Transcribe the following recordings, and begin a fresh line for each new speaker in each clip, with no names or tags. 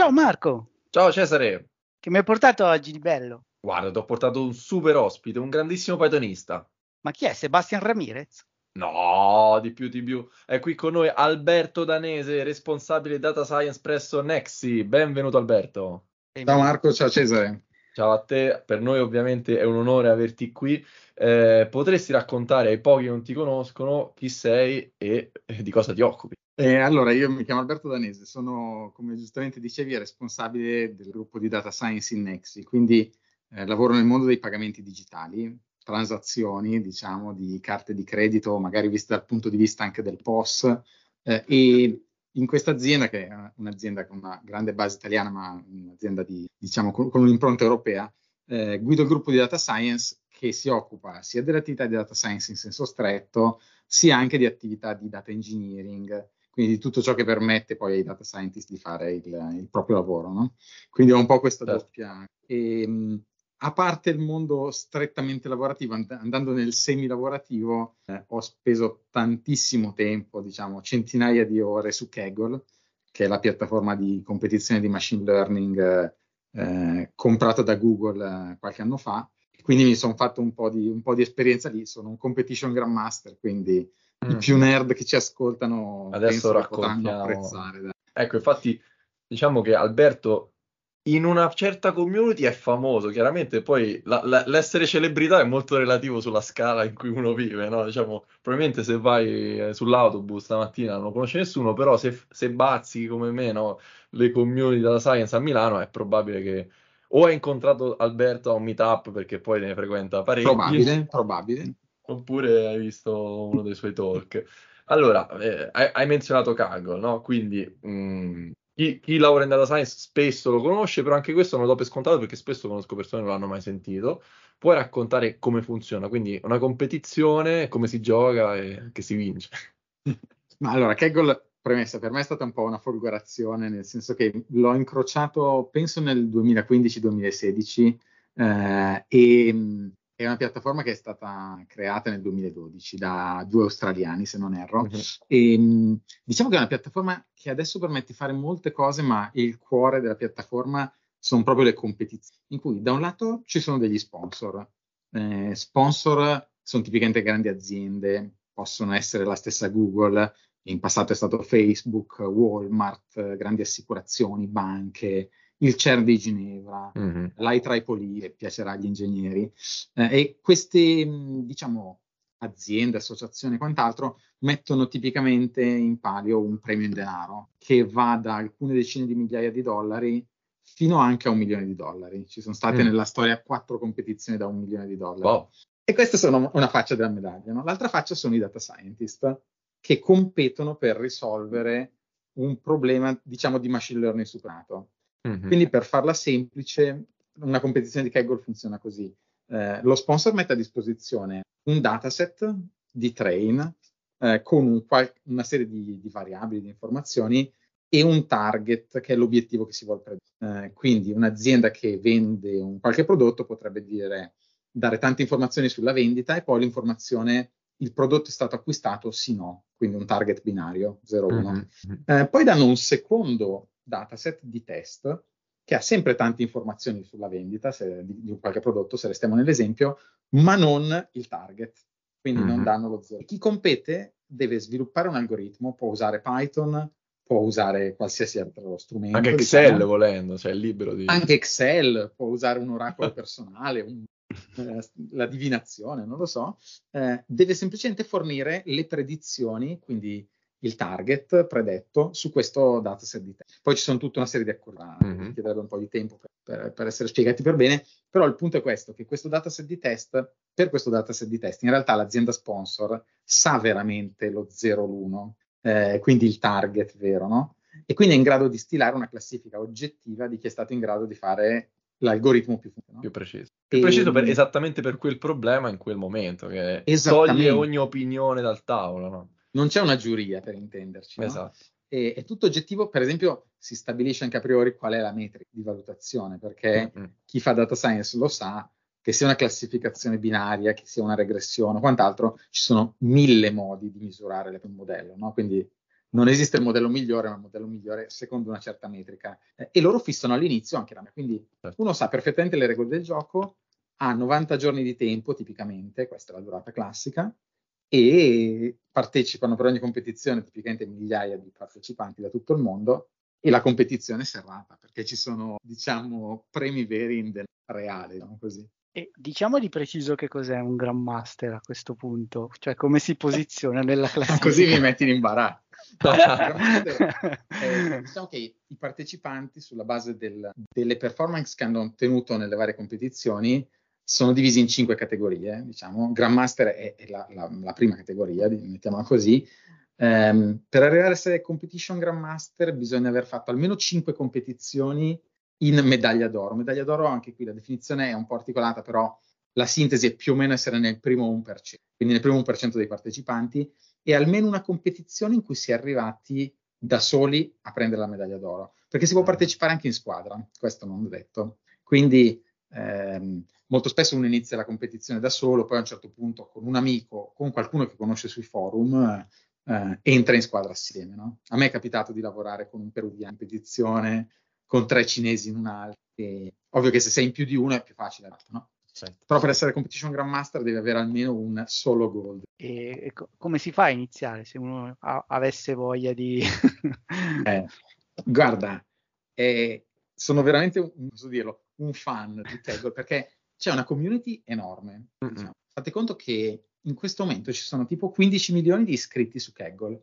Ciao Marco,
Ciao Cesare,
che mi hai portato oggi di bello?
guarda, ti ho portato un super ospite, un grandissimo Pythonista.
Ma chi è? Sebastian Ramirez?
No, di più di più. È qui con noi Alberto Danese, responsabile data science presso Nexi. Benvenuto Alberto.
Ciao Marco, ciao Cesare.
Ciao a te, per noi ovviamente è un onore averti qui. Eh, potresti raccontare ai pochi che non ti conoscono chi sei e eh, di cosa ti occupi?
Eh, allora, io mi chiamo Alberto Danese, sono, come giustamente dicevi, responsabile del gruppo di data science in Nexi, quindi eh, lavoro nel mondo dei pagamenti digitali, transazioni, diciamo, di carte di credito, magari viste dal punto di vista anche del POS, eh, e in questa azienda, che è un'azienda con una grande base italiana, ma un'azienda di, diciamo, con, con un'impronta europea, eh, guido il gruppo di data science che si occupa sia dell'attività di data science in senso stretto, sia anche di attività di data engineering, quindi di tutto ciò che permette poi ai data scientist di fare il, il proprio lavoro. No? Quindi ho un po' questa
Certo.
doppia. E, mh, a parte il mondo strettamente lavorativo, and- andando nel semi-lavorativo, eh, ho speso tantissimo tempo, diciamo centinaia di ore su Kaggle, che è la piattaforma di competizione di machine learning eh, comprata da Google eh, qualche anno fa. Quindi mi sono fatto un po, di, un po' di esperienza lì, sono un competition grandmaster, quindi i più nerd che ci ascoltano
Mm. Adesso raccontiamo.
apprezzare.
Ecco, infatti, diciamo che Alberto in una certa community è famoso, chiaramente poi la- la- l'essere celebrità è molto relativo sulla scala in cui uno vive, no? Diciamo, probabilmente se vai eh, sull'autobus stamattina non conosce nessuno, però se, se bazzi come me, no, le community della Science a Milano, è probabile che o hai incontrato Alberto a un meetup perché poi ne frequenta parecchi,
Probabile, probabile.
Oppure hai visto uno dei suoi talk. Allora, eh, hai, menzionato Kaggle, no? Quindi mh, chi, chi lavora in data science spesso lo conosce, però anche questo non lo do per scontato perché spesso conosco persone che non l'hanno mai sentito. Puoi raccontare come funziona? Quindi una competizione, come si gioca e che si vince.
Ma allora, Kaggle, premessa, per me è stata un po' una folgorazione, nel senso che l'ho incrociato, penso nel 2015-2016, eh, e mh, è una piattaforma che è stata creata nel 2012 da due australiani, se non erro.
Mhm.
E, mh, diciamo che è una piattaforma che adesso permette di fare molte cose, ma il cuore della piattaforma sono proprio le competizioni, in cui da un lato ci sono degli sponsor. Eh, sponsor sono tipicamente grandi aziende, possono essere la stessa Google, in passato è stato Facebook, Walmart, grandi assicurazioni, banche, il CERN di Ginevra,
Mhm.
l'IEEE, che piacerà agli ingegneri. Eh, e queste, mh, diciamo, aziende, associazioni e quant'altro mettono tipicamente in palio un premio in denaro che va da alcune decine di migliaia di dollari fino anche a un milione di dollari. Ci sono state
Mm.
nella storia quattro competizioni da un milione di dollari.
Wow.
E queste sono una faccia della medaglia. no? L'altra faccia sono i data scientist che competono per risolvere un problema, diciamo, di machine learning superato.
Mhm.
Quindi per farla semplice, una competizione di Kaggle funziona così. Eh, lo sponsor mette a disposizione un dataset di train eh, con un qual- una serie di, di variabili, di informazioni e un target che è l'obiettivo che si vuole prendere. Eh, quindi un'azienda che vende un qualche prodotto potrebbe dire, dare tante informazioni sulla vendita e poi l'informazione il prodotto è stato acquistato, sì no, quindi un target binario 0-1.
Mhm. Mhm.
Eh, poi danno un secondo dataset di test che ha sempre tante informazioni sulla vendita se- di, di un qualche prodotto, se restiamo nell'esempio, ma non il target. Quindi non
Mhm.
danno lo zero. Chi compete deve sviluppare un algoritmo, può usare Python, può usare qualsiasi altro strumento.
Anche Excel
diciamo.
volendo, cioè è libero di...
Anche Excel, può usare un oracolo personale, un- eh, la divinazione, non lo so. Eh, deve semplicemente fornire le predizioni, quindi il target predetto su questo dataset di test. Poi ci sono tutta una serie di accordi,
Mhm.
richiederebbe un po' di tempo per, per- per essere spiegati per bene, però il punto è questo, che questo dataset di test, per questo dataset di test, in realtà l'azienda sponsor sa veramente lo 0 l'1, eh, quindi il target vero, no? E quindi è in grado di stilare una classifica oggettiva di chi è stato in grado di fare l'algoritmo più funzionale.
più preciso. Più
E-
preciso per- esattamente per quel problema in quel momento, che toglie ogni opinione dal tavolo, no?
Non c'è una giuria per intenderci, no?
Esatto.
E- è tutto oggettivo, per esempio si stabilisce anche a priori qual è la metrica di valutazione, perché
Mm, mm.
chi fa data science lo sa che sia una classificazione binaria, che sia una regressione o quant'altro, ci sono mille modi di misurare un modello, no? Quindi non esiste il modello migliore, ma il modello migliore secondo una certa metrica. Eh, e loro fissano all'inizio anche la metrica. Quindi
Certo.
uno sa perfettamente le regole del gioco, ha 90 giorni di tempo tipicamente, questa è la durata classica, e partecipano per ogni competizione tipicamente migliaia di partecipanti da tutto il mondo e la competizione è serrata perché ci sono, diciamo, premi veri in denaro reale, diciamo così.
E diciamo di preciso che cos'è un Grandmaster a questo punto, cioè come si posiziona nella classifica.
Così mi metti in imbarazzo. No, Eh, diciamo che i partecipanti, sulla base del- delle performance che hanno ottenuto nelle varie competizioni, sono divisi in cinque categorie. Diciamo. Grandmaster è, è la, la- la prima categoria, mettiamola così. Ehm, per arrivare a essere competition Grandmaster bisogna aver fatto almeno cinque competizioni in medaglia d'oro. Medaglia d'oro, anche qui la definizione è un po' articolata, però la sintesi è più o meno essere nel primo 1%, quindi nel primo 1% dei partecipanti, e almeno una competizione in cui si è arrivati da soli a prendere la medaglia d'oro, perché si può partecipare anche in squadra, questo non è detto. Quindi ehm, molto spesso uno inizia la competizione da solo, poi a un certo punto con un amico, con qualcuno che conosce sui forum, eh, entra in squadra assieme. no? A me è capitato di lavorare con un peruviano in competizione, con tre cinesi in un'altra. e Ovvio che se sei in più di uno è più facile, no?
Certo.
Però per essere competition grandmaster devi avere almeno un solo gold.
E, co- come si fa a iniziare se uno ha- avesse voglia di...
Eh, guarda, eh, sono veramente un, posso dirlo, un fan di Kegel perché c'è una community enorme.
Mm-mm.
diciamo. Fate conto che in questo momento ci sono tipo 15 milioni di iscritti su Kegel.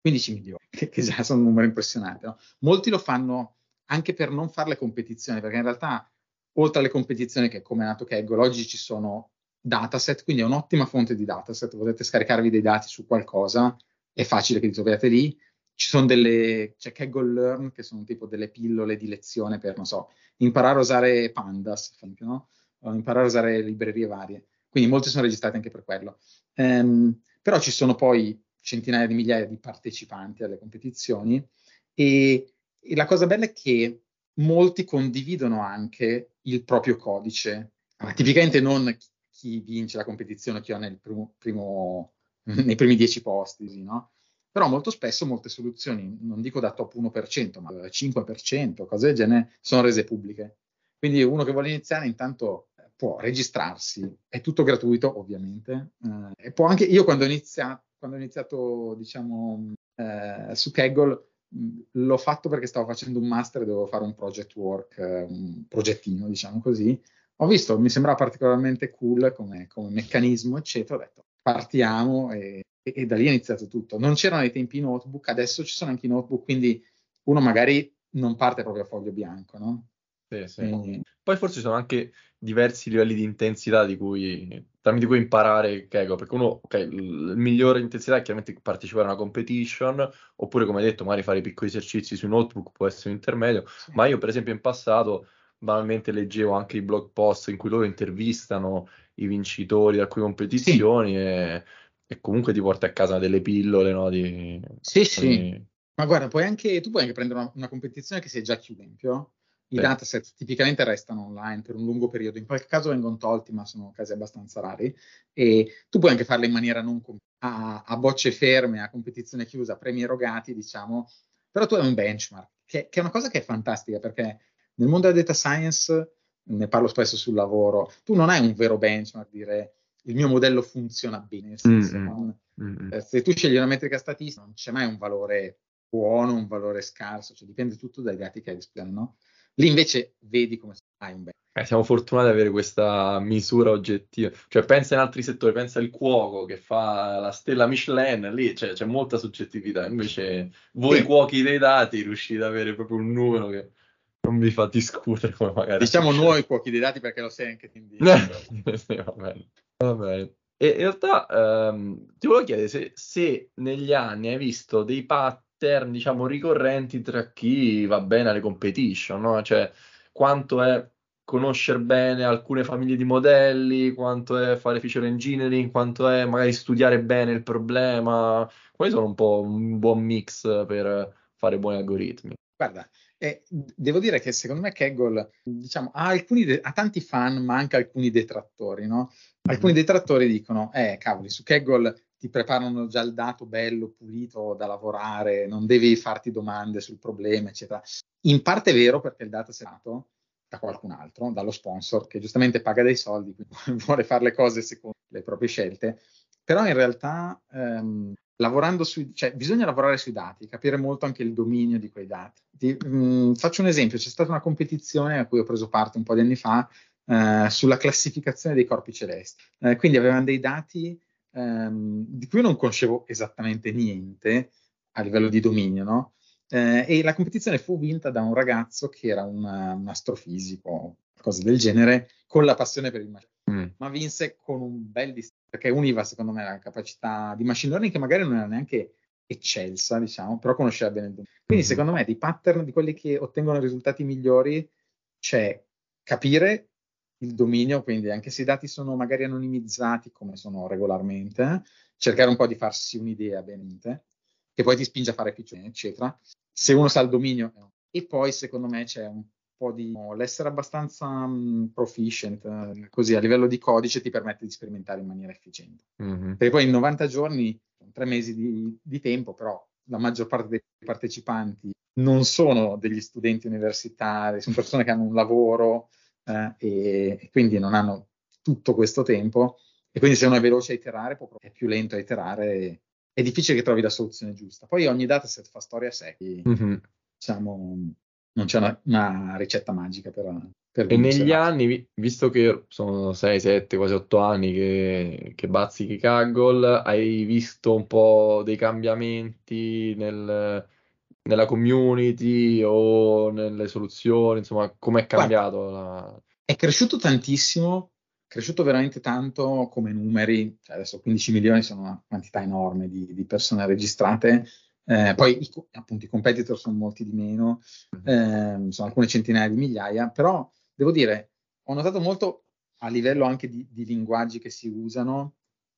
15 milioni, che, che già sono un numero impressionante. no? Molti lo fanno anche per non fare le competizioni, perché in realtà, oltre alle competizioni che come è nato Kegel, oggi ci sono dataset, quindi è un'ottima fonte di dataset. Potete scaricarvi dei dati su qualcosa, è facile che li troviate lì. Ci sono delle, c'è Kaggle Learn, che sono tipo delle pillole di lezione per, non so, imparare a usare Pandas, ad esempio, no? O imparare a usare librerie varie. Quindi molti sono registrati anche per quello. Ehm, però ci sono poi centinaia di migliaia di partecipanti alle competizioni e, e la cosa bella è che molti condividono anche il proprio codice. Ah, tipicamente non chi vince la competizione, chi ha nel primo, primo, nei primi dieci posti, no? Però molto spesso molte soluzioni, non dico da top 1%, ma da 5%, cose del genere, sono rese pubbliche. Quindi uno che vuole iniziare intanto eh, può registrarsi, è tutto gratuito ovviamente, eh, e può anche, io quando ho iniziato, quando ho iniziato diciamo, eh, su Kaggle, mh, l'ho fatto perché stavo facendo un master e dovevo fare un project work, eh, un progettino, diciamo così. Ho visto, mi sembrava particolarmente cool come, come meccanismo, eccetera. Ho detto, partiamo e, e- e da lì è iniziato tutto. Non c'erano ai tempi i notebook, adesso ci sono anche i notebook, quindi uno magari non parte proprio a foglio bianco, no?
Sì, sì.
Quindi-
Poi forse ci sono anche diversi livelli di intensità di cui, tramite cui imparare Kegel, perché uno, ok, il migliore intensità è chiaramente partecipare a una competition, oppure come hai detto, magari fare piccoli esercizi sui notebook può essere un intermedio,
sì.
ma io per esempio in passato banalmente leggevo anche i blog post in cui loro intervistano i vincitori di alcune competizioni e, e comunque ti porti a casa delle pillole, no, di...
Sì, sì.
di-
Ma guarda, puoi anche, tu puoi anche prendere una, una competizione che si è già chiusa, ad esempio. I dataset tipicamente restano online per un lungo periodo, in qualche caso vengono tolti, ma sono casi abbastanza rari. E tu puoi anche farlo in maniera non com- a, a bocce ferme, a competizione chiusa, premi erogati, diciamo, però tu hai un benchmark, che, che è una cosa che è fantastica perché nel mondo della data science, ne parlo spesso sul lavoro, tu non hai un vero benchmark, dire il mio modello funziona bene, senso,
Mm, mm.
non- eh, se tu scegli una metrica statistica non c'è mai un valore buono, un valore scarso, cioè dipende tutto dai dati che hai a disposizione, no? Lì invece vedi come hai un bene.
Eh, siamo fortunati ad avere questa misura oggettiva. Cioè, pensa in altri settori, pensa al cuoco che fa la stella Michelin, lì c'è, c'è molta soggettività. Invece, voi
Sì.
cuochi dei dati riuscite ad avere proprio un numero che non vi fa discutere come magari.
Diciamo noi cuochi dei dati perché lo sei anche te.
Sì, va bene. Va bene. E in realtà ehm, ti volevo chiedere se, se negli anni hai visto dei pattern, diciamo, ricorrenti tra chi va bene alle competition, no? Cioè, quanto è conoscere bene alcune famiglie di modelli, quanto è fare feature engineering, quanto è magari studiare bene il problema. Quali sono un po' un buon mix per fare buoni algoritmi?
Guarda, eh, devo dire che secondo me Kaggle, diciamo, ha, alcuni de- ha tanti fan, ma anche alcuni detrattori, no? Alcuni detrattori dicono, eh, cavoli, su Kaggle ti preparano già il dato bello, pulito da lavorare, non devi farti domande sul problema, eccetera. In parte è vero perché il dato è dato da qualcun altro, dallo sponsor, che giustamente paga dei soldi, quindi vuole fare le cose secondo le proprie scelte, però in realtà ehm, lavorando sui, cioè, bisogna lavorare sui dati, capire molto anche il dominio di quei dati. Ti, mh, mm, faccio un esempio, c'è stata una competizione a cui ho preso parte un po' di anni fa eh, sulla classificazione dei corpi celesti. Eh, quindi avevano dei dati ehm, di cui non conoscevo esattamente niente a livello di dominio, no? Eh, e la competizione fu vinta da un ragazzo che era un, un astrofisico, cosa del genere, con la passione per il machine mm. ma vinse con un bel distacco, perché univa secondo me la capacità di machine learning che magari non era neanche eccelsa, diciamo, però conosceva bene il dominio. Quindi mm. secondo me di pattern di quelli che ottengono risultati migliori c'è capire il dominio, quindi anche se i dati sono magari anonimizzati come sono regolarmente, cercare un po' di farsi un'idea bene, che poi ti spinge a fare feature, eccetera. Se uno sa il dominio, e poi secondo me c'è un po' di l'essere abbastanza um, proficient, eh, così a livello di codice ti permette di sperimentare in maniera efficiente. Mm-hmm. Perché poi in 90 giorni, tre mesi di, di tempo, però la maggior parte dei partecipanti non sono degli studenti universitari, sono persone che hanno un lavoro, eh, e, quindi non hanno tutto questo tempo. E quindi se uno è veloce a iterare è più lento a iterare è difficile che trovi la soluzione giusta. Poi ogni dataset fa storia a sé mm-hmm. diciamo non c'è una, una ricetta magica per, per
e negli anni visto che sono 6, 7, quasi 8 anni che, che bazzichi Kaggle hai visto un po' dei cambiamenti nel nella community o nelle soluzioni, insomma, com'è cambiato? La...
È cresciuto tantissimo, è cresciuto veramente tanto come numeri, cioè adesso 15 milioni sono una quantità enorme di, di persone registrate, eh, poi i, appunto i competitor sono molti di meno, eh, sono alcune centinaia di migliaia, però devo dire, ho notato molto a livello anche di, di linguaggi che si usano,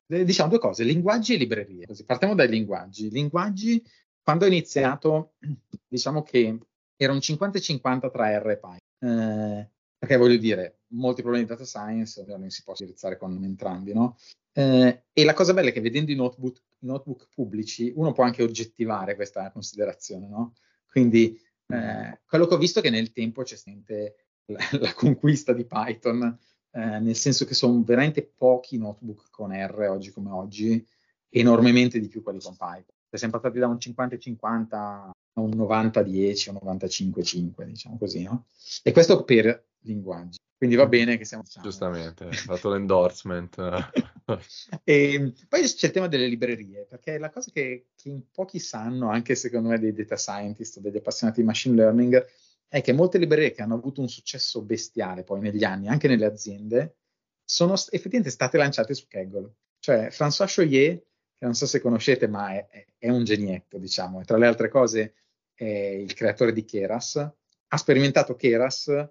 eh, diciamo due cose, linguaggi e librerie. Così, partiamo dai linguaggi. Linguaggi quando ho iniziato, diciamo che era un 50-50 tra R e Python. Eh, perché voglio dire, molti problemi di data science non si possono indirizzare con entrambi, no? Eh, e la cosa bella è che vedendo i notebook, notebook, pubblici uno può anche oggettivare questa considerazione, no? Quindi eh, quello che ho visto è che nel tempo c'è sempre la, la conquista di Python, eh, nel senso che sono veramente pochi notebook con R oggi come oggi, enormemente di più quelli con Python siamo passati da un 50-50 a un 90-10 un 95-5, diciamo così, no? E questo per linguaggi. Quindi va bene che siamo...
Diciamo, Giustamente, hai fatto l'endorsement.
e poi c'è il tema delle librerie, perché la cosa che, che, in pochi sanno, anche secondo me dei data scientist o degli appassionati di machine learning, è che molte librerie che hanno avuto un successo bestiale poi negli anni, anche nelle aziende, sono effettivamente state lanciate su Kaggle. Cioè, François Choyer che non so se conoscete, ma è, è un genietto, diciamo, e tra le altre cose è il creatore di Keras. Ha sperimentato Keras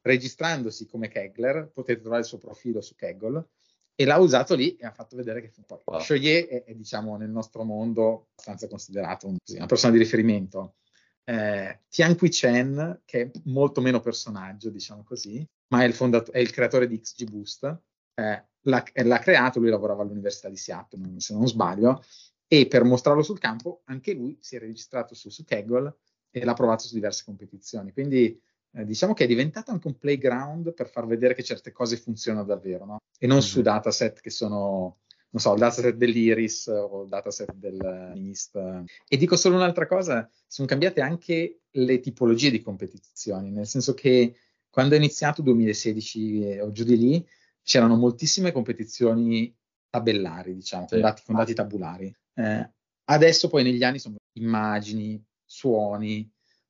registrandosi come Kegler, potete trovare il suo profilo su Kaggle, e l'ha usato lì e ha fatto vedere che poi wow. Choyer è, è, diciamo, nel nostro mondo abbastanza considerato un, una persona di riferimento. Eh, Tian Qui Chen, che è molto meno personaggio, diciamo così, ma è il, fondato- è il creatore di XGBoost, eh, l'ha, l'ha, creato, lui lavorava all'Università di Seattle, se non sbaglio, e per mostrarlo sul campo anche lui si è registrato su, su Kaggle e l'ha provato su diverse competizioni. Quindi eh, diciamo che è diventato anche un playground per far vedere che certe cose funzionano davvero, no? e non mm-hmm. su dataset che sono non so, il dataset dell'Iris o il dataset del NIST. E dico solo un'altra cosa, sono cambiate anche le tipologie di competizioni, nel senso che quando è iniziato 2016 o giù di lì, c'erano moltissime competizioni tabellari, diciamo, sì. con, dati, con, dati, tabulari. Eh, adesso poi negli anni sono immagini, suoni,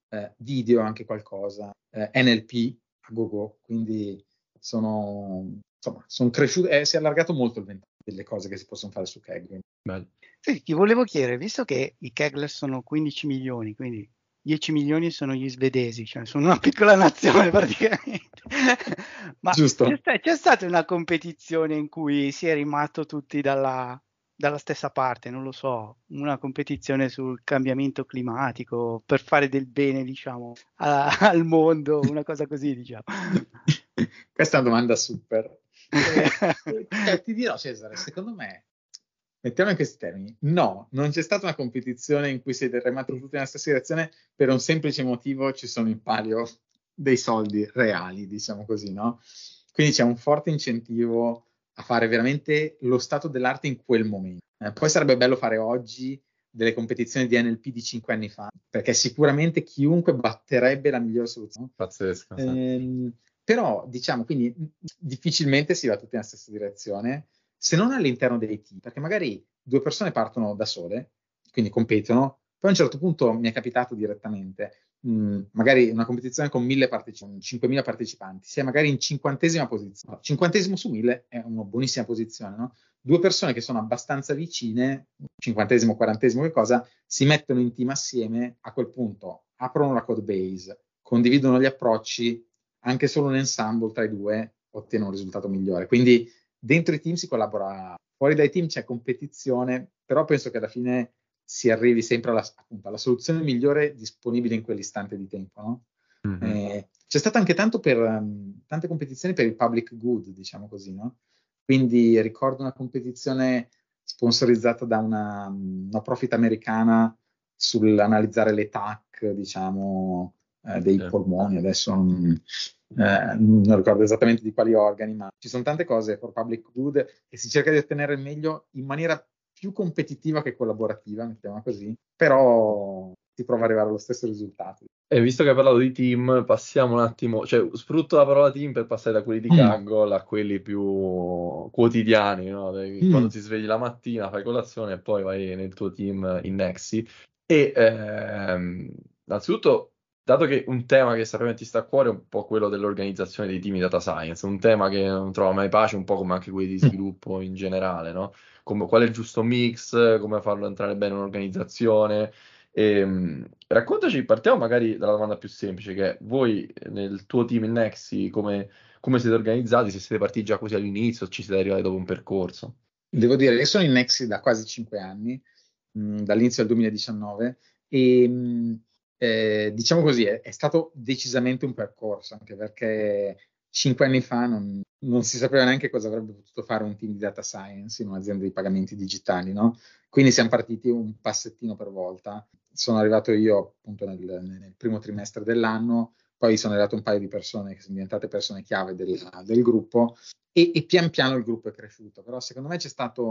eh, video anche qualcosa, eh, NLP a go-go, quindi sono, insomma, sono cresciute, eh, si è allargato molto il ventaglio delle cose che si possono fare su Kaggle.
Sì, ti volevo chiedere, visto che i Kegler sono 15 milioni, quindi 10 milioni sono gli svedesi, cioè sono una piccola nazione praticamente. Ma. C'è, c'è, stata una competizione in cui si è rimasto tutti dalla, dalla, stessa parte, non lo so, una competizione sul cambiamento climatico per fare del bene, diciamo, a, al mondo, una cosa così, diciamo.
Questa è una domanda super. Eh, ti dirò, Cesare, secondo me mettiamo in questi termini, no, non c'è stata una competizione in cui siete remati tutti nella stessa direzione per un semplice motivo, ci sono in palio dei soldi reali, diciamo così, no? Quindi c'è un forte incentivo a fare veramente lo stato dell'arte in quel momento. Eh, poi sarebbe bello fare oggi delle competizioni di NLP di cinque anni fa, perché sicuramente chiunque batterebbe la migliore soluzione.
Pazzesco.
Eh, però, diciamo, quindi difficilmente si va tutti nella stessa direzione, se non all'interno dei team, perché magari due persone partono da sole, quindi competono, poi a un certo punto mi è capitato direttamente, mh, mm, magari una competizione con mille partecipanti, 5.000 partecipanti, si è magari in cinquantesima posizione. Cinquantesimo su mille è una buonissima posizione, no? Due persone che sono abbastanza vicine, cinquantesimo, quarantesimo, che cosa, si mettono in team assieme, a quel punto aprono la code base, condividono gli approcci, anche solo un ensemble tra i due ottiene un risultato migliore. Quindi dentro i team si collabora, fuori dai team c'è competizione, però penso che alla fine si arrivi sempre alla, appunto, alla soluzione migliore disponibile in quell'istante di tempo. No? Mm-hmm. Eh, c'è stato anche tanto per, um, tante competizioni per il public good, diciamo così, no? Quindi ricordo una competizione sponsorizzata da una no profit americana sull'analizzare le TAC, diciamo, eh, dei okay. polmoni. Adesso non, eh, non ricordo esattamente di quali organi, ma ci sono tante cose per public good e si cerca di ottenere il meglio in maniera più competitiva che collaborativa, mettiamola così, però si prova ad arrivare allo stesso risultato.
E visto che hai parlato di team, passiamo un attimo, cioè sfrutto la parola team per passare da quelli di mm. Kaggle a quelli più quotidiani, no? mm. quando ti svegli la mattina, fai colazione e poi vai nel tuo team in Nexi. E ehm, innanzitutto dato che un tema che sappiamo ti sta a cuore è un po' quello dell'organizzazione dei team data science, un tema che non trova mai pace, un po' come anche quelli di mm. sviluppo in generale, no? Come, qual è il giusto mix, come farlo entrare bene in un'organizzazione. E, ehm, raccontaci, partiamo magari dalla domanda più semplice, che è voi nel tuo team in Nexi come, come siete organizzati, se siete partiti già così all'inizio o ci siete arrivati dopo un percorso?
Devo dire che sono in Nexi da quasi cinque anni, mh, mm, dall'inizio del 2019, e mh, eh, diciamo così, è, è, stato decisamente un percorso, anche perché cinque anni fa non, non, si sapeva neanche cosa avrebbe potuto fare un team di data science in un'azienda di pagamenti digitali, no? Quindi siamo partiti un passettino per volta. Sono arrivato io appunto nel, nel primo trimestre dell'anno, poi sono arrivate un paio di persone che sono diventate persone chiave del, del gruppo e, e pian piano il gruppo è cresciuto. Però secondo me c'è stata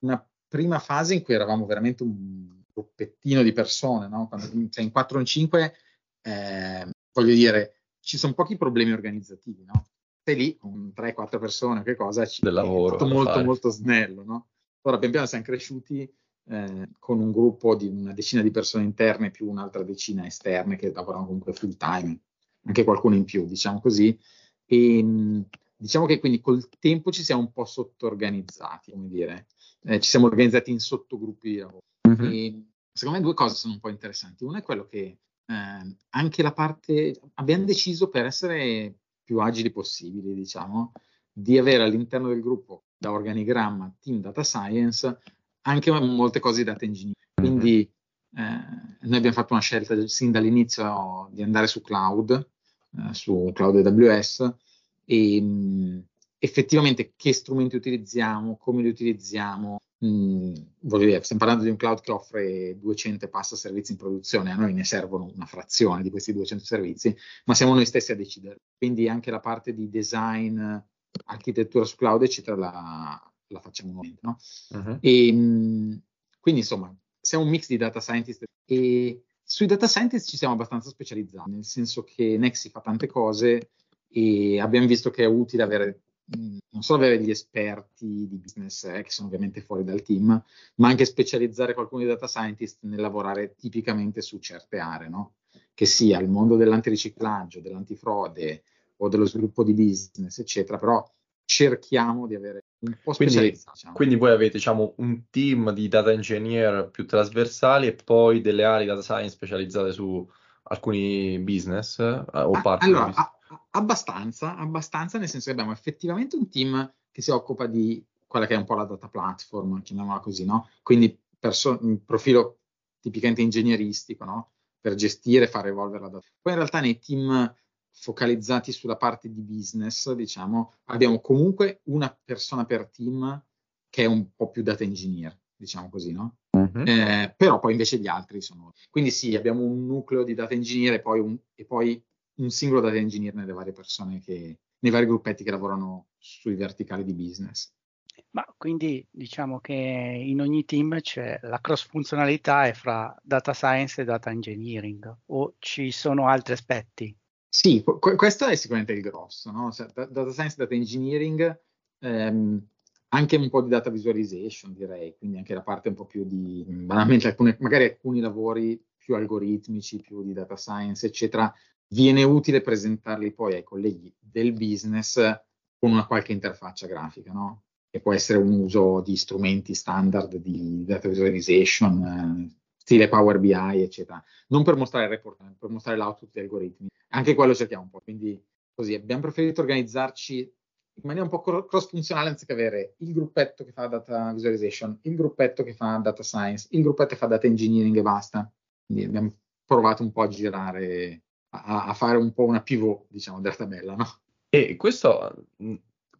una prima fase in cui eravamo veramente un gruppettino di persone, no? Quando sei in 4 o in 5, eh, voglio dire, ci sono pochi problemi organizzativi, no? Sei lì con 3-4 persone, che cosa, ci
Del lavoro,
è molto, fare. molto snello, no? Ora, pian piano siamo cresciuti eh, con un gruppo di una decina di persone interne più un'altra decina esterne che lavorano comunque full time, anche qualcuno in più, diciamo così. E, diciamo che quindi col tempo ci siamo un po' sotto-organizzati, come dire, eh, ci siamo organizzati in sottogruppi di lavoro. Mm-hmm. secondo me due cose sono un po' interessanti. Una è quello che eh, anche la parte abbiamo deciso per essere più agili possibili, diciamo, di avere all'interno del gruppo da organigramma team data science anche molte cose di data engineering. Quindi eh, noi abbiamo fatto una scelta sin dall'inizio di andare su cloud, eh, su cloud AWS e mh, effettivamente che strumenti utilizziamo, come li utilizziamo, Mm, voglio dire, stiamo parlando di un cloud che offre 200 e passa servizi in produzione, a noi ne servono una frazione di questi 200 servizi, ma siamo noi stessi a decidere. Quindi anche la parte di design, architettura su cloud, eccetera, la, la facciamo noi. No? Uh-huh. E, mm, quindi insomma, siamo un mix di data scientist e sui data scientist ci siamo abbastanza specializzati, nel senso che Nexi fa tante cose e abbiamo visto che è utile avere non solo avere degli esperti di business eh, che sono ovviamente fuori dal team, ma anche specializzare qualcuno di data scientist nel lavorare tipicamente su certe aree, no? che sia il mondo dell'antiriciclaggio, dell'antifrode o dello sviluppo di business, eccetera, però cerchiamo di avere un po'
specializzato. Quindi, diciamo. quindi voi avete diciamo, un team di data engineer più trasversali e poi delle aree data science specializzate su alcuni business eh, o
ah,
parti
allora, Abbastanza, abbastanza, nel senso che abbiamo effettivamente un team che si occupa di quella che è un po' la data platform, chiamiamola così, no? Quindi perso- un profilo tipicamente ingegneristico, no? Per gestire e far evolvere la data. Poi in realtà nei team focalizzati sulla parte di business, diciamo, abbiamo comunque una persona per team che è un po' più data engineer, diciamo così, no? Uh-huh. Eh, però poi invece gli altri sono... Quindi sì, abbiamo un nucleo di data engineer e poi un, e poi un singolo data engineer nelle varie persone che, nei vari gruppetti che lavorano sui verticali di business.
Ma quindi diciamo che in ogni team c'è la cross funzionalità è fra data science e data engineering o ci sono altri aspetti?
Sì, qu- questo è sicuramente il grosso, no? Cioè, data science e data engineering, ehm, anche un po' di data visualization direi, quindi anche la parte un po' più di, banalmente, alcune, magari alcuni lavori più algoritmici, più di data science, eccetera, viene utile presentarli poi ai colleghi del business con una qualche interfaccia grafica, no? Che può essere un uso di strumenti standard di data visualization, eh, stile Power BI, eccetera. Non per mostrare il report, ma per mostrare l'output degli algoritmi. Anche quello cerchiamo un po'. Quindi così abbiamo preferito organizzarci in maniera un po' cross-funzionale anziché avere il gruppetto che fa data visualization, il gruppetto che fa data science, il gruppetto che fa data engineering e basta. Quindi abbiamo provato un po' a girare a, a, fare un po' una pivot, diciamo, della tabella, no?
E questo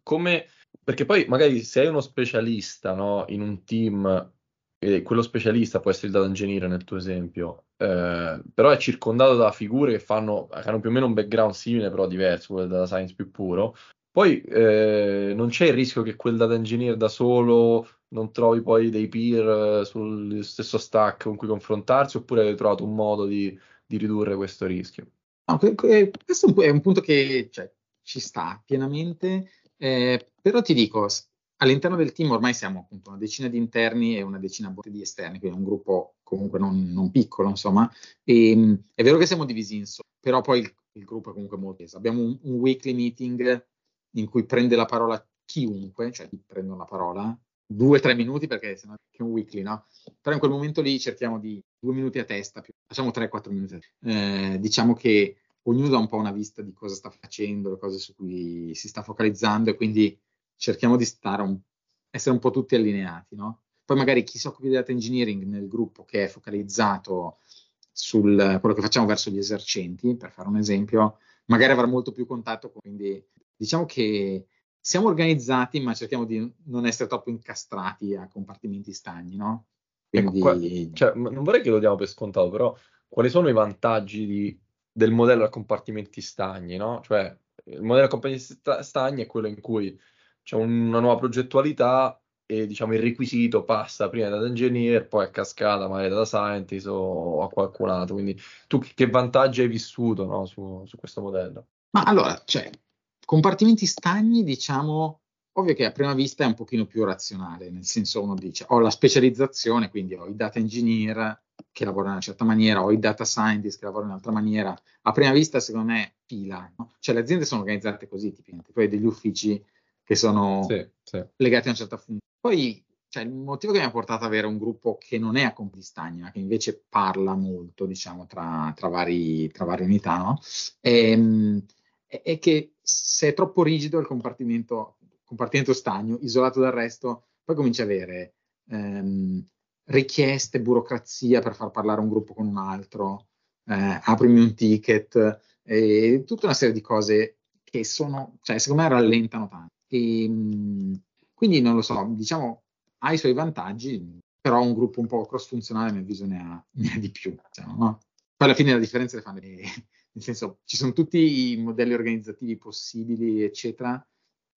come perché poi magari se hai uno specialista no, in un team, e quello specialista può essere il data engineer nel tuo esempio, eh, però è circondato da figure che fanno, che hanno più o meno un background simile, però diverso, quello del data science più puro. Poi eh, non c'è il rischio che quel data engineer da solo non trovi poi dei peer sul stesso stack con cui confrontarsi, oppure hai trovato un modo di, di ridurre questo rischio?
No, questo è un punto che cioè, ci sta pienamente, eh, però ti dico, all'interno del team ormai siamo appunto una decina di interni e una decina di esterni, quindi un gruppo comunque non, non piccolo, insomma. E, ehm, è vero che siamo divisi in so, però poi il, il, gruppo è comunque molto peso. Abbiamo un, un, weekly meeting in cui prende la parola chiunque, cioè prendono la parola, due o tre minuti perché sennò è un weekly, no? Però in quel momento lì cerchiamo di due minuti a testa, più, facciamo tre, quattro minuti. Eh, diciamo che ognuno dà un po' una vista di cosa sta facendo, le cose su cui si sta focalizzando e quindi cerchiamo di stare un, essere un po' tutti allineati, no? Poi magari chi si occupa di data engineering nel gruppo che è focalizzato sul quello che facciamo verso gli esercenti, per fare un esempio, magari avrà molto più contatto, quindi diciamo che siamo organizzati, ma cerchiamo di non essere troppo incastrati a compartimenti stagni, no?
Ecco, quindi... Ecco, cioè, non vorrei che lo diamo per scontato, però quali sono i vantaggi di del modello a compartimenti stagni, no? Cioè, il modello a compartimenti stagni è quello in cui c'è una nuova progettualità e diciamo il requisito passa prima da engineer, poi a cascata magari da scientist o a qualcun altro. Quindi tu che vantaggi hai vissuto no, su, su, questo modello?
Ma allora, cioè, compartimenti stagni, diciamo, ovvio che a prima vista è un pochino più razionale, nel senso uno dice ho la specializzazione, quindi ho i data engineer, che lavorano in una certa maniera o i data scientist che lavorano in un'altra maniera, a prima vista secondo me fila, no? cioè le aziende sono organizzate così tipicamente, poi degli uffici che sono sì, sì. legati a una certa funzione. Poi cioè, il motivo che mi ha portato ad avere un gruppo che non è a compiti stagni, ma che invece parla molto, diciamo, tra, tra, vari, tra varie unità, no? Ehm, è, è, che se è troppo rigido il compartimento, compartimento stagno, isolato dal resto, poi comincia a avere ehm, richieste, burocrazia per far parlare un gruppo con un altro, eh, aprimi un ticket, e tutta una serie di cose che sono, cioè, secondo me rallentano tanto. E, mh, quindi non lo so, diciamo, ha i suoi vantaggi, però un gruppo un po' cross funzionale nel viso ne ha, ne ha di più. Diciamo, no? Poi alla fine la differenza le fanno, nel senso, ci sono tutti i modelli organizzativi possibili, eccetera,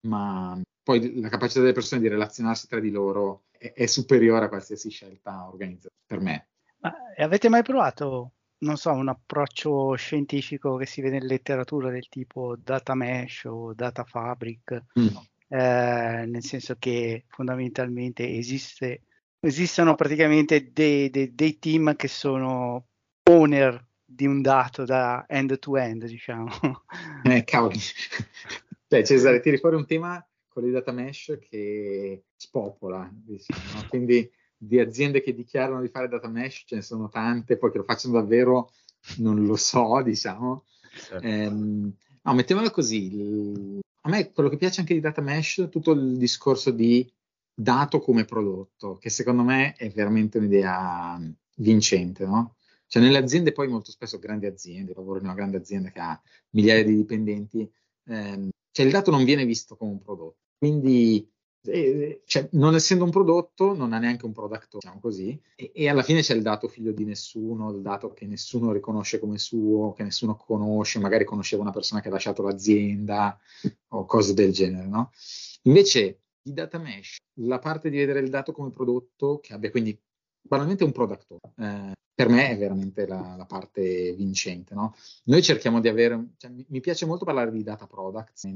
ma poi la capacità delle persone di relazionarsi tra di loro è, è superiore a qualsiasi scelta organizzata per me.
Ma avete mai provato, non so, un approccio scientifico che si vede in letteratura del tipo data mesh o data fabric? Mm. Eh, nel senso che fondamentalmente esiste, esistono praticamente dei, dei, dei team che sono owner di un dato da end to end, diciamo.
Eh, cavoli. cioè, Cesare, tiri fuori un tema con i data mesh che spopola, diciamo. quindi di aziende che dichiarano di fare data mesh ce ne sono tante, poi che lo facciano davvero non lo so, diciamo. Certo. Ehm, no, mettiamola così, a me quello che piace anche di data mesh è tutto il discorso di dato come prodotto, che secondo me è veramente un'idea vincente, no? Cioè nelle aziende poi molto spesso grandi aziende, lavoro in una grande azienda che ha migliaia di dipendenti, ehm, cioè il dato non viene visto come un prodotto, quindi e, cioè, non essendo un prodotto, non ha neanche un product, diciamo così, e, e, alla fine c'è il dato figlio di nessuno, il dato che nessuno riconosce come suo, che nessuno conosce, magari conosceva una persona che ha lasciato l'azienda o cose del genere, no? Invece di data mesh, la parte di vedere il dato come prodotto, che abbia quindi banalmente un product, eh, per me è veramente la, la parte vincente, no? Noi cerchiamo di avere, cioè, mi, piace molto parlare di data products,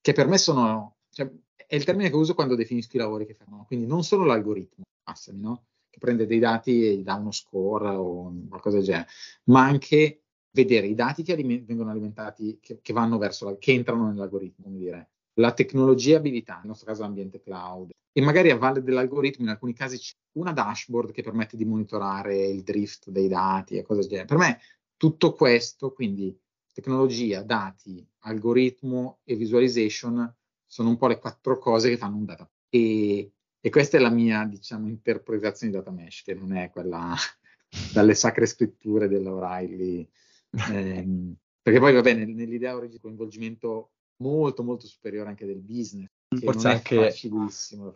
che per me sono cioè, è il termine che uso quando definisco i lavori che fanno, quindi non solo l'algoritmo, passami, no? che prende dei dati e gli dà uno score o qualcosa del genere, ma anche vedere i dati che aliment- vengono alimentati, che, che, vanno verso la, che entrano nell'algoritmo, come dire, la tecnologia abilità, nel nostro caso l'ambiente cloud, e magari a valle dell'algoritmo in alcuni casi c'è una dashboard che permette di monitorare il drift dei dati e cose del genere. Per me tutto questo, quindi tecnologia, dati, algoritmo e visualization sono un po' le quattro cose che fanno un data. E, e questa è la mia, diciamo, interpretazione di data mesh, che non è quella dalle sacre scritture dell'O'Reilly. Eh, perché poi, va bene, nell'idea originale coinvolgimento molto, molto superiore anche del business.
Forse anche,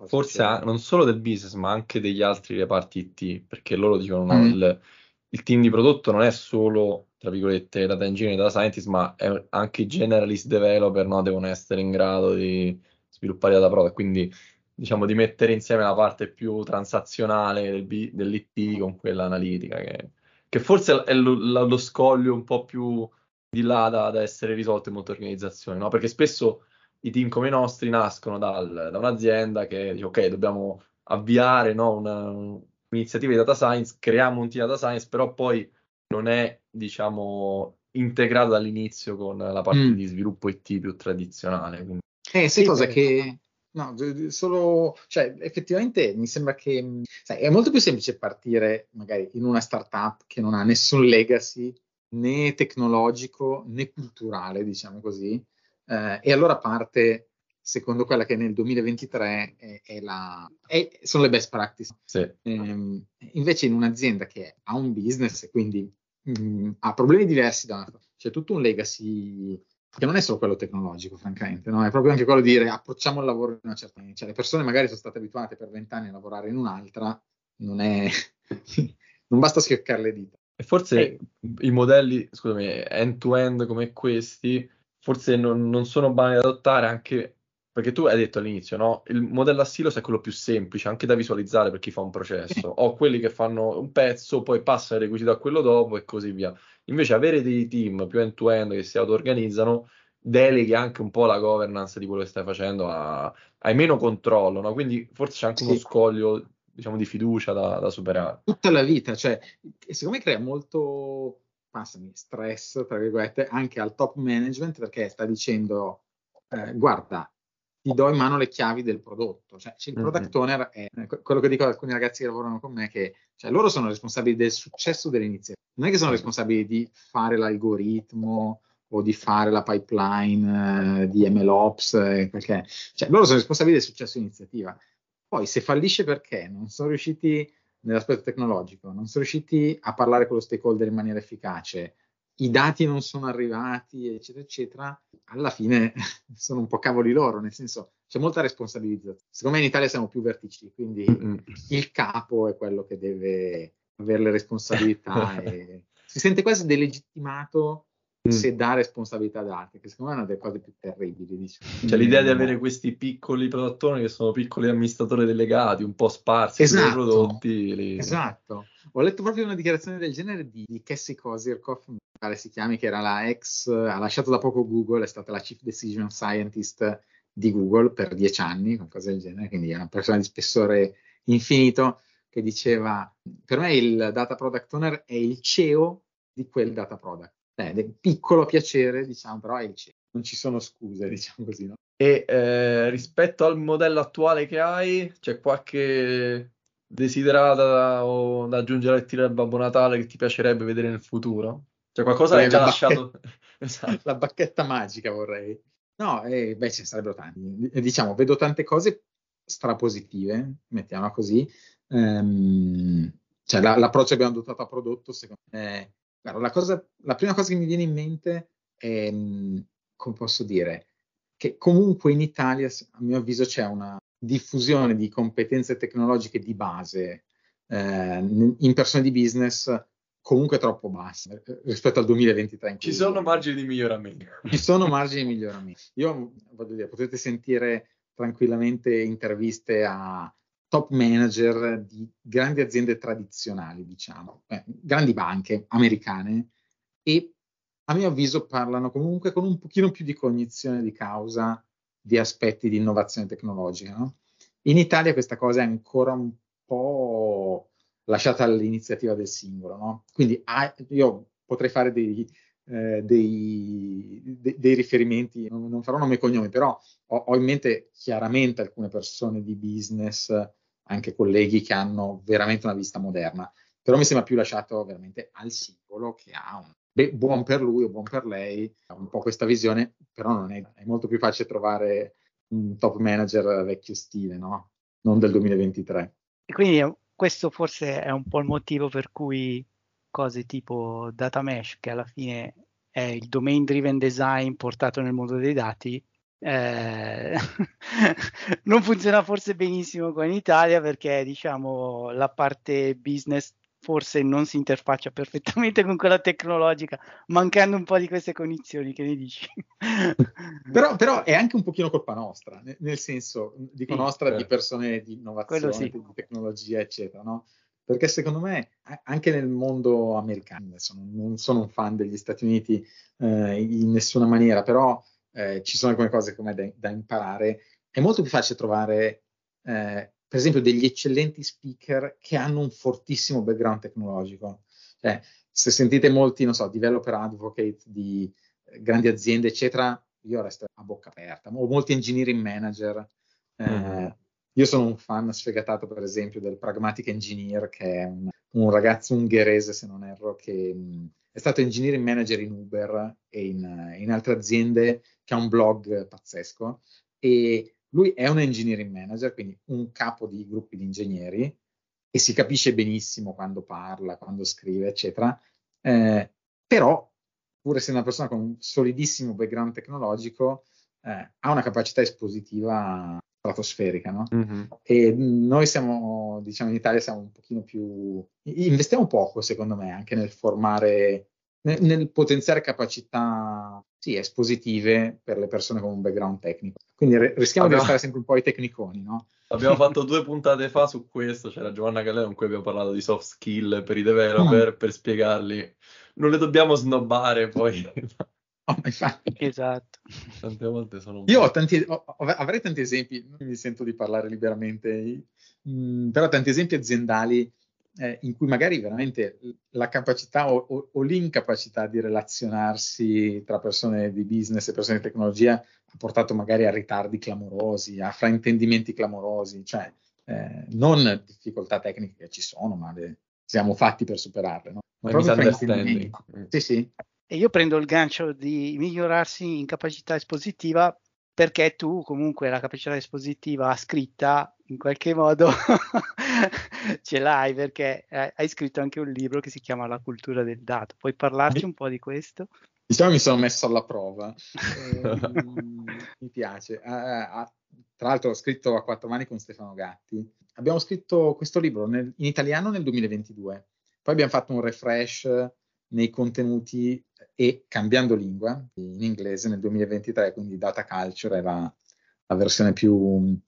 forse non solo del business, ma anche degli altri reparti IT, perché loro dicono no, mm. il, il team di prodotto non è solo tra virgolette, data engineer e data scientist, ma anche i generalist developer no, devono essere in grado di sviluppare data product, quindi diciamo di mettere insieme la parte più transazionale del B, dell'IT con quella analitica, che, che forse è lo, lo, scoglio un po' più di là da, da essere risolto in molte organizzazioni, no? perché spesso i team come i nostri nascono dal, da un'azienda che dice ok, dobbiamo avviare no, una, un'iniziativa di data science, creiamo un team data science, però poi non è, diciamo, integrato dall'inizio con la parte mm. di sviluppo IT più tradizionale. Quindi.
Eh, sai cosa che... No, solo, cioè, effettivamente mi sembra che sai, è molto più semplice partire magari in una startup che non ha nessun legacy né tecnologico né culturale, diciamo così, eh, e allora parte secondo quella che nel 2023 è, è la, è, sono le best practice.
Sì.
Eh, invece in un'azienda che ha un business e quindi mh, mm, ha problemi diversi da c'è tutto un legacy che non è solo quello tecnologico, francamente, no? è proprio anche quello di dire approcciamo il lavoro in una certa maniera. Cioè, le persone magari sono state abituate per vent'anni a lavorare in un'altra, non, è... non basta schioccare le dita.
E forse e... i modelli, scusami, end-to-end come questi, forse non, non sono banali da adottare anche perché tu hai detto all'inizio, no? Il modello a silos è quello più semplice, anche da visualizzare per chi fa un processo. Ho quelli che fanno un pezzo, poi passa il requisito a quello dopo e così via. Invece avere dei team più end-to-end che si auto-organizzano deleghi anche un po' la governance di quello che stai facendo, a, hai meno controllo, no? Quindi forse c'è anche sì. uno scoglio, diciamo, di fiducia da, da superare.
Tutta la vita, cioè, secondo me crea molto, passami, stress, tra virgolette, anche al top management perché sta dicendo, eh, guarda, ti do in mano le chiavi del prodotto. Cioè, il mm-hmm. product owner è quello che dico ad alcuni ragazzi che lavorano con me, che cioè, loro sono responsabili del successo dell'iniziativa, non è che sono responsabili di fare l'algoritmo o di fare la pipeline eh, di MLOps, eh, perché cioè, loro sono responsabili del successo dell'iniziativa. Poi se fallisce perché non sono riusciti nell'aspetto tecnologico, non sono riusciti a parlare con lo stakeholder in maniera efficace, i dati non sono arrivati, eccetera, eccetera, alla fine sono un po' cavoli loro, nel senso c'è molta responsabilizzazione. Secondo me in Italia siamo più vertici, quindi mm-hmm. il capo è quello che deve avere le responsabilità e si sente quasi delegittimato mm. Se dà responsabilità ad altri, che secondo me è una delle cose più terribili. Diciamo.
Cioè l'idea di avere questi piccoli prodottoni che sono piccoli amministratori delegati, un po' sparsi esatto. sui prodotti. Li...
Esatto. Ho letto proprio una dichiarazione del genere di, di Cassie Kozirkov, si chiami, che era la ex, ha lasciato da poco Google, è stata la Chief Decision Scientist di Google per dieci anni, qualcosa del genere, quindi è una persona di spessore infinito che diceva, per me il data product owner è il CEO di quel data product. Eh, piccolo piacere, diciamo, però è il CEO. Non ci sono scuse, diciamo così, no?
E eh, rispetto al modello attuale che hai, c'è qualche desiderata o da aggiungere al tiro del Babbo Natale che ti piacerebbe vedere nel futuro? Cioè qualcosa l'hai già la lasciato...
Bacchetta, esatto. La bacchetta magica vorrei. No, eh, beh, ce ne sarebbero tanti. Diciamo, vedo tante cose strapositive, mettiamola così. Um, cioè, la, l'approccio che abbiamo adottato a prodotto, secondo me, guarda, la, cosa, la prima cosa che mi viene in mente è, come posso dire, che comunque in Italia, a mio avviso, c'è una, diffusione di competenze tecnologiche di base eh, in persone di business comunque troppo bassa eh, rispetto al 2023.
Ci sono margini di miglioramento.
Ci sono margini di miglioramento. Io voglio dire, potete sentire tranquillamente interviste a top manager di grandi aziende tradizionali, diciamo, eh, grandi banche americane e a mio avviso parlano comunque con un pochino più di cognizione di causa di aspetti di innovazione tecnologica. No? In Italia questa cosa è ancora un po' lasciata all'iniziativa del singolo. No? Quindi ah, io potrei fare dei, eh, dei, de, dei, riferimenti, non, non, farò nome e cognomi, però ho, ho, in mente chiaramente alcune persone di business, anche colleghi che hanno veramente una vista moderna, però mi sembra più lasciato veramente al singolo che ha un beh, buon per lui o buon per lei, un po' questa visione, però non è, è molto più facile trovare un top manager vecchio stile, no? non del 2023.
E quindi questo forse è un po' il motivo per cui cose tipo data mesh, che alla fine è il domain driven design portato nel mondo dei dati, eh, non funziona forse benissimo qua in Italia perché diciamo la parte business forse non si interfaccia perfettamente con quella tecnologica, mancando un po' di queste cognizioni, che ne dici?
però, però, è anche un pochino colpa nostra, nel senso, dico sì, nostra certo. di persone di innovazione, sì. di tecnologia, eccetera, no? Perché secondo me anche nel mondo americano, adesso non sono un fan degli Stati Uniti eh, in nessuna maniera, però eh, ci sono alcune cose come da, da, imparare. È molto più facile trovare eh, per esempio degli eccellenti speaker che hanno un fortissimo background tecnologico. Cioè, se sentite molti, non so, developer advocate di eh, grandi aziende, eccetera, io resto a bocca aperta. O molti engineering manager. Eh, mm-hmm. Io sono un fan sfegatato, per esempio, del Pragmatic Engineer, che è un, un ragazzo ungherese, se non erro, che mh, è stato engineering manager in Uber e in, in altre aziende, che ha un blog pazzesco. E lui è un engineering manager, quindi un capo di gruppi di ingegneri e si capisce benissimo quando parla, quando scrive, eccetera. Eh, però, pur essendo una persona con un solidissimo background tecnologico, eh, ha una capacità espositiva stratosferica, no? Mm-hmm. E noi siamo, diciamo, in Italia siamo un pochino più... investiamo poco, secondo me, anche nel formare nel, nel potenziare capacità sì, espositive per le persone con un background tecnico. Quindi re- rischiamo abbiamo, di restare sempre un po' i tecniconi, no?
Abbiamo fatto due puntate fa su questo, c'era Giovanna Galera con cui abbiamo parlato di soft skill per i developer, mm. per spiegarli. Non le dobbiamo snobbare poi.
Oh, infatti.
Esatto.
Tante volte sono...
Io ho tanti, ho, avrei tanti esempi, non mi sento di parlare liberamente, mh, mm, però tanti esempi aziendali eh, in cui magari veramente la capacità o, o, o, l'incapacità di relazionarsi tra persone di business e persone di tecnologia ha portato magari a ritardi clamorosi, a fraintendimenti clamorosi, cioè eh, non difficoltà tecniche che ci sono, ma le, siamo fatti per superarle. No?
Sì,
sì.
E io prendo il gancio di migliorarsi in capacità espositiva perché tu comunque la capacità espositiva scritta in qualche modo ce l'hai perché hai scritto anche un libro che si chiama La cultura del dato. Puoi parlarci un po' di questo?
Diciamo mi sono messo alla prova, eh, mi piace. Uh, uh, tra l'altro ho scritto a quattro mani con Stefano Gatti. Abbiamo scritto questo libro nel, in italiano nel 2022, poi abbiamo fatto un refresh nei contenuti e cambiando lingua in inglese nel 2023, quindi Data Culture la, la versione più,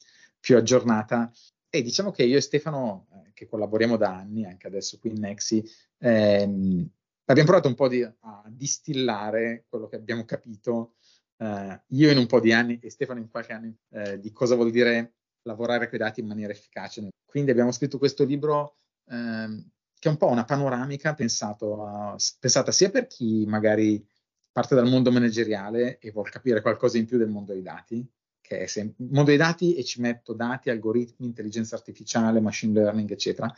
più, aggiornata. E diciamo che io e Stefano, eh, che collaboriamo da anni, anche adesso qui in Nexi, ehm, abbiamo provato un po' di, a distillare quello che abbiamo capito eh, io in un po' di anni e Stefano in qualche anno eh, di cosa vuol dire lavorare con i dati in maniera efficace. Quindi abbiamo scritto questo libro ehm, che è un po' una panoramica a, pensata sia per chi magari parte dal mondo manageriale e vuol capire qualcosa in più del mondo dei dati, che è sem- mondo dei dati e ci metto dati, algoritmi, intelligenza artificiale, machine learning, eccetera.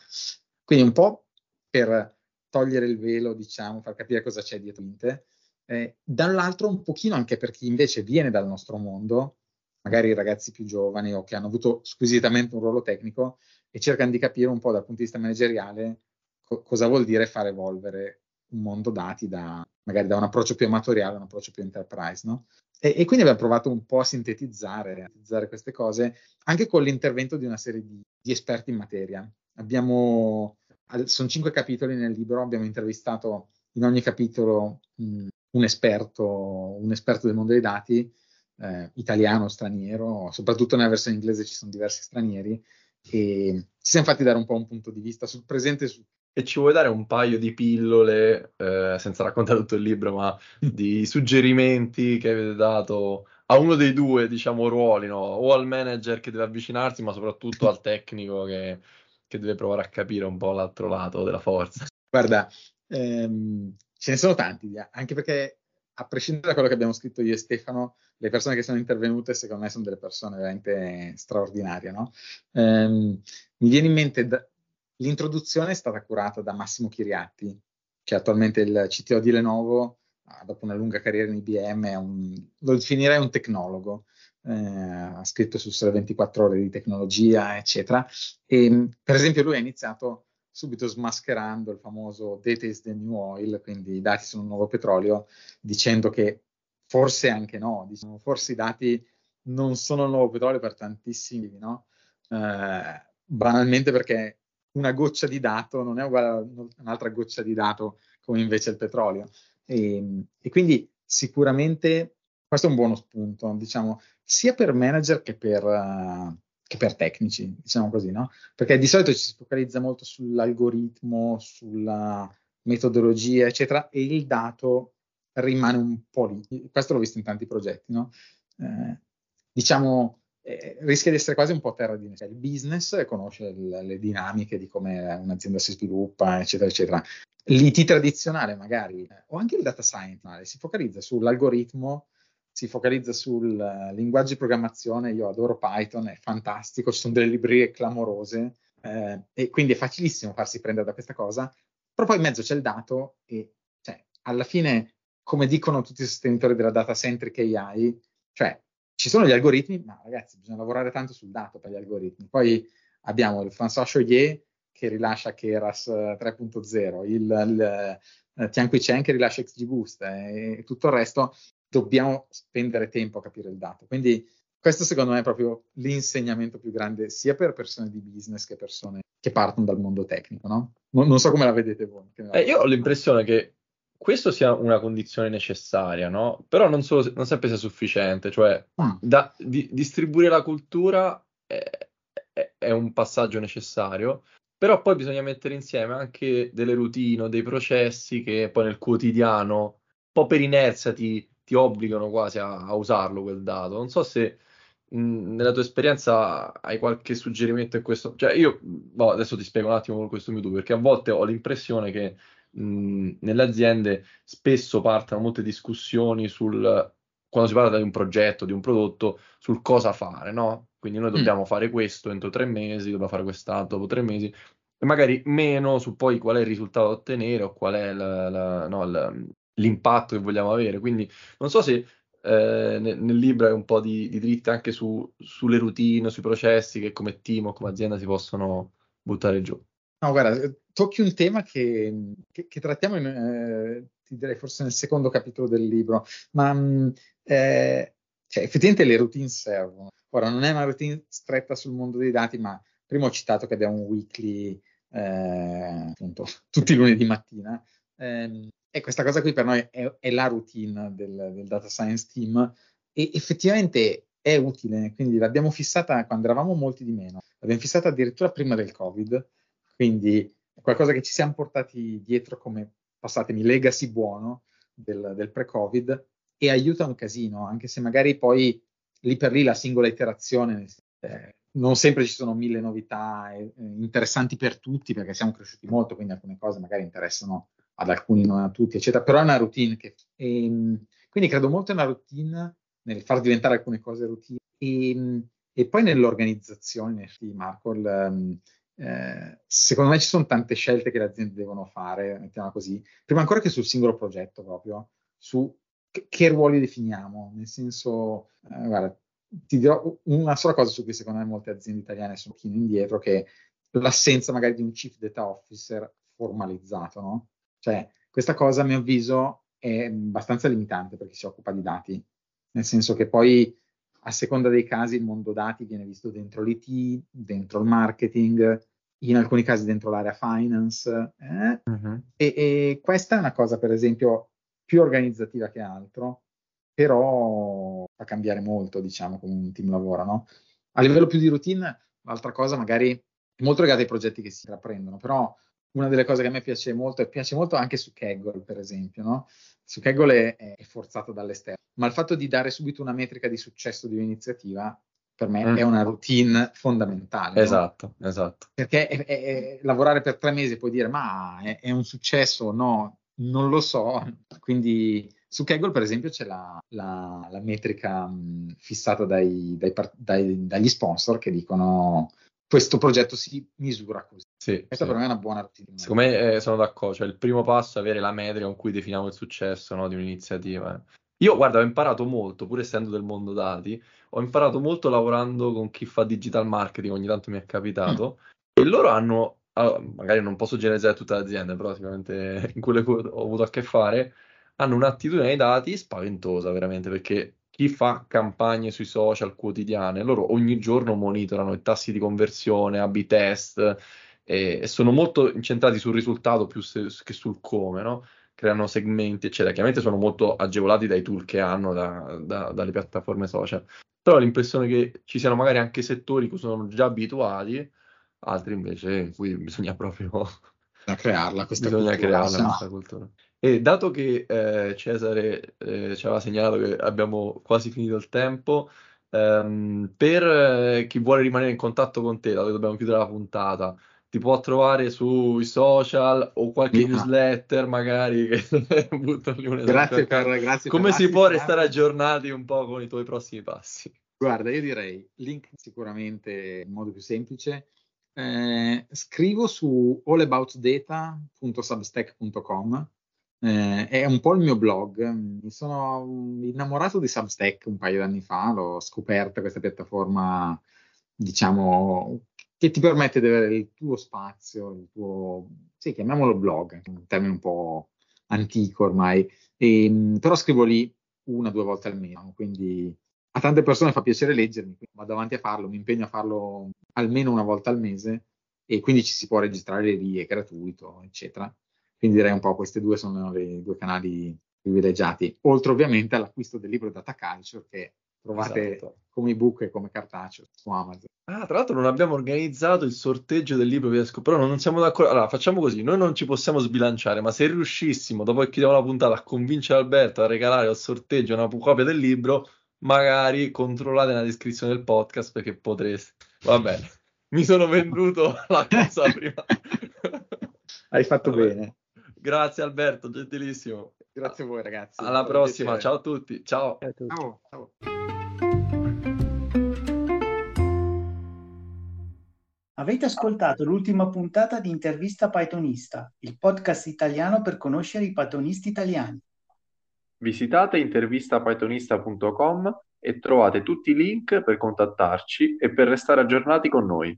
Quindi un po' per togliere il velo, diciamo, far capire cosa c'è dietro l'inte. Eh, dall'altro un pochino anche per chi invece viene dal nostro mondo, magari ragazzi più giovani o che hanno avuto squisitamente un ruolo tecnico e cercano di capire un po' dal punto di vista manageriale co- cosa vuol dire far evolvere un mondo dati da magari da un approccio più amatoriale a un approccio più enterprise, no? e, e, quindi abbiamo provato un po' a sintetizzare, a sintetizzare queste cose anche con l'intervento di una serie di, di esperti in materia. Abbiamo, sono cinque capitoli nel libro, abbiamo intervistato in ogni capitolo mh, un, esperto, un esperto del mondo dei dati, eh, italiano, straniero, soprattutto nella versione inglese ci sono diversi stranieri, e ci siamo fatti dare un po' un punto di vista sul presente e sul
e ci vuoi dare un paio di pillole, eh, senza raccontare tutto il libro, ma di suggerimenti che avete dato a uno dei due, diciamo, ruoli, no? o al manager che deve avvicinarsi, ma soprattutto al tecnico che, che deve provare a capire un po' l'altro lato della forza.
Guarda, ehm, ce ne sono tanti, anche perché a prescindere da quello che abbiamo scritto io e Stefano, le persone che sono intervenute secondo me sono delle persone veramente straordinarie. No? Ehm, mi viene in mente da, L'introduzione è stata curata da Massimo Chiriatti, che è attualmente il CTO di Lenovo, dopo una lunga carriera in IBM, un, lo definirei un tecnologo. Eh, ha scritto su Sole 24 ore di tecnologia, eccetera. E, per esempio, lui ha iniziato subito smascherando il famoso data is the new oil, quindi i dati sono un nuovo petrolio, dicendo che forse anche no, diciamo, forse i dati non sono il nuovo petrolio per tantissimi, no? Eh, banalmente perché una goccia di dato non è uguale a un'altra goccia di dato come invece il petrolio. E, e, quindi sicuramente questo è un buono spunto, diciamo, sia per manager che per, uh, che per tecnici, diciamo così, no? Perché di solito ci si focalizza molto sull'algoritmo, sulla metodologia, eccetera, e il dato rimane un po' lì. Questo l'ho visto in tanti progetti, no? Eh, diciamo, eh, rischia di essere quasi un po' terra di cioè, il business conosce l- le dinamiche di come un'azienda si sviluppa, eccetera, eccetera. L'IT tradizionale, magari, eh, o anche il data science, si focalizza sull'algoritmo, si focalizza sul uh, linguaggio di programmazione. Io adoro Python, è fantastico, ci sono delle librerie clamorose eh, e quindi è facilissimo farsi prendere da questa cosa. Però poi in mezzo c'è il dato e cioè, alla fine, come dicono tutti i sostenitori della data centric AI, cioè ci sono gli algoritmi, ma ragazzi, bisogna lavorare tanto sul dato per gli algoritmi. Poi abbiamo il François Choyer che rilascia Keras 3.0, il, il uh, Tianqi Chen che rilascia XGBoost e, e tutto il resto. Dobbiamo spendere tempo a capire il dato. Quindi questo secondo me è proprio l'insegnamento più grande sia per persone di business che persone che partono dal mondo tecnico, no? Non, non so come la vedete voi.
Eh, io ho l'impressione che questo sia una condizione necessaria, no? Però non, solo, non sempre sia sufficiente, cioè ah. da, di, distribuire la cultura è, è, è, un passaggio necessario, però poi bisogna mettere insieme anche delle routine dei processi che poi nel quotidiano, un po' per inerzia, ti, ti obbligano quasi a, a, usarlo quel dato. Non so se mh, nella tua esperienza hai qualche suggerimento in questo, cioè io boh, adesso ti spiego un attimo con questo metodo, perché a volte ho l'impressione che nelle aziende spesso partono molte discussioni sul quando si parla di un progetto, di un prodotto, sul cosa fare, no? Quindi noi mm. dobbiamo mm. fare questo entro tre mesi, dobbiamo fare quest'altro dopo tre mesi, e magari meno su poi qual è il risultato da ottenere o qual è la, la, no, la, l'impatto che vogliamo avere. Quindi non so se eh, nel, nel, libro hai un po' di, di dritte anche su, sulle routine, sui processi che come team o come azienda si possono buttare giù.
No, guarda, tocchi un tema che, che, che trattiamo, in, eh, ti direi forse nel secondo capitolo del libro, ma mm, eh, cioè, effettivamente le routine servono. Ora, non è una routine stretta sul mondo dei dati, ma prima ho citato che abbiamo un weekly, eh, appunto, tutti i lunedì mattina, ehm, e questa cosa qui per noi è, è la routine del, del data science team, e effettivamente è utile, quindi l'abbiamo fissata quando eravamo molti di meno, l'abbiamo fissata addirittura prima del Covid, quindi qualcosa che ci siamo portati dietro come, passatemi, legacy buono del, del pre-Covid e aiuta un casino, anche se magari poi lì per lì la singola iterazione, eh, non sempre ci sono mille novità eh, interessanti per tutti perché siamo cresciuti molto, quindi alcune cose magari interessano ad alcuni, non a tutti, eccetera, però è una routine che... E, ehm, quindi credo molto nella routine, nel far diventare alcune cose routine e, ehm, e poi nell'organizzazione, Marco, il, eh, secondo me ci sono tante scelte che le aziende devono fare, mettiamola così, prima ancora che sul singolo progetto proprio, su che, che ruoli definiamo, nel senso, eh, guarda, ti dirò una sola cosa su cui secondo me molte aziende italiane sono un pochino indietro, che l'assenza magari di un chief data officer formalizzato, no? Cioè, questa cosa a mio avviso è abbastanza limitante per chi si occupa di dati, nel senso che poi a seconda dei casi il mondo dati viene visto dentro l'IT, dentro il marketing, in alcuni casi dentro l'area finance. Eh? Uh-huh. E, e, questa è una cosa, per esempio, più organizzativa che altro, però fa cambiare molto, diciamo, come un team lavora. No? A livello più di routine, l'altra cosa magari è molto legata ai progetti che si intraprendono, però una delle cose che a me piace molto, e piace molto anche su Kaggle, per esempio, no? Su Kaggle è, è forzato dall'esterno, ma il fatto di dare subito una metrica di successo di un'iniziativa per me mm. è una routine fondamentale.
Esatto, no? esatto.
Perché è, è, è, lavorare per tre mesi e poi dire ma è, un successo o no, non lo so. Quindi su Kaggle, per esempio, c'è la, la, la metrica mh, fissata dai, dai, dai, dagli sponsor che dicono questo progetto si misura così.
Sì,
Questa
sì.
per me è una buona routine.
Secondo me eh, sono d'accordo, cioè il primo passo è avere la metrica con cui definiamo il successo no, di un'iniziativa. Io, guarda, ho imparato molto, pur essendo del mondo dati, ho imparato molto lavorando con chi fa digital marketing, ogni tanto mi è capitato, mm. e loro hanno, magari non posso generalizzare tutte le aziende, però sicuramente in quelle che ho avuto a che fare, hanno un'attitudine ai dati spaventosa, veramente, perché chi fa campagne sui social quotidiane, loro ogni giorno monitorano i tassi di conversione, A-B test, e, e sono molto incentrati sul risultato più se, che sul come, no? creano segmenti, eccetera. Chiaramente sono molto agevolati dai tool che hanno da, da, dalle piattaforme social. Però ho l'impressione che ci siano magari anche settori cui sono già abituati, altri invece in cui bisogna proprio
da crearla questa
bisogna
cultura.
crearla no. questa cultura. E dato che eh, Cesare eh, ci aveva segnalato che abbiamo quasi finito il tempo, ehm, per eh, chi vuole rimanere in contatto con te, dato che dobbiamo chiudere la puntata, ti può trovare sui social o qualche yeah. newsletter magari che buttano un
grazie per, grazie
come si può restare aggiornati un po' con i tuoi prossimi passi?
Guarda io direi link sicuramente in modo più semplice. Eh, scrivo su allaboutdata.substack.com eh, è un po' il mio blog mi sono innamorato di Substack un paio di anni fa l'ho scoperta questa piattaforma diciamo che ti permette di avere il tuo spazio, il tuo, sì, chiamiamolo blog, un termine un po' antico ormai, e, ehm, però scrivo lì una o due volte almeno, quindi a tante persone fa piacere leggermi, vado avanti a farlo, mi impegno a farlo almeno una volta al mese e quindi ci si può registrare lì, è gratuito, eccetera. Quindi direi un po' questi due sono i due canali privilegiati, oltre ovviamente all'acquisto del libro Data Culture che trovate esatto. come ebook e come cartaceo su Amazon.
Ah, tra l'altro non abbiamo organizzato il sorteggio del libro Vesco, però non siamo d'accordo. Allora, facciamo così, noi non ci possiamo sbilanciare, ma se riuscissimo, dopo che chiudiamo la puntata, a convincere Alberto a regalare al sorteggio una copia del libro, magari controllate nella descrizione del podcast perché potreste. Va bene, mi sono venduto la cosa prima.
Hai fatto Vabbè. bene.
Grazie Alberto, gentilissimo.
Grazie a voi ragazzi.
Alla prossima, ciao a tutti. Ciao.
Ciao. ciao.
Avete ascoltato l'ultima puntata di Intervista Pythonista, il podcast italiano per conoscere i pythonisti italiani.
Visitate intervistapythonista.com e trovate tutti i link per contattarci e per restare aggiornati con noi.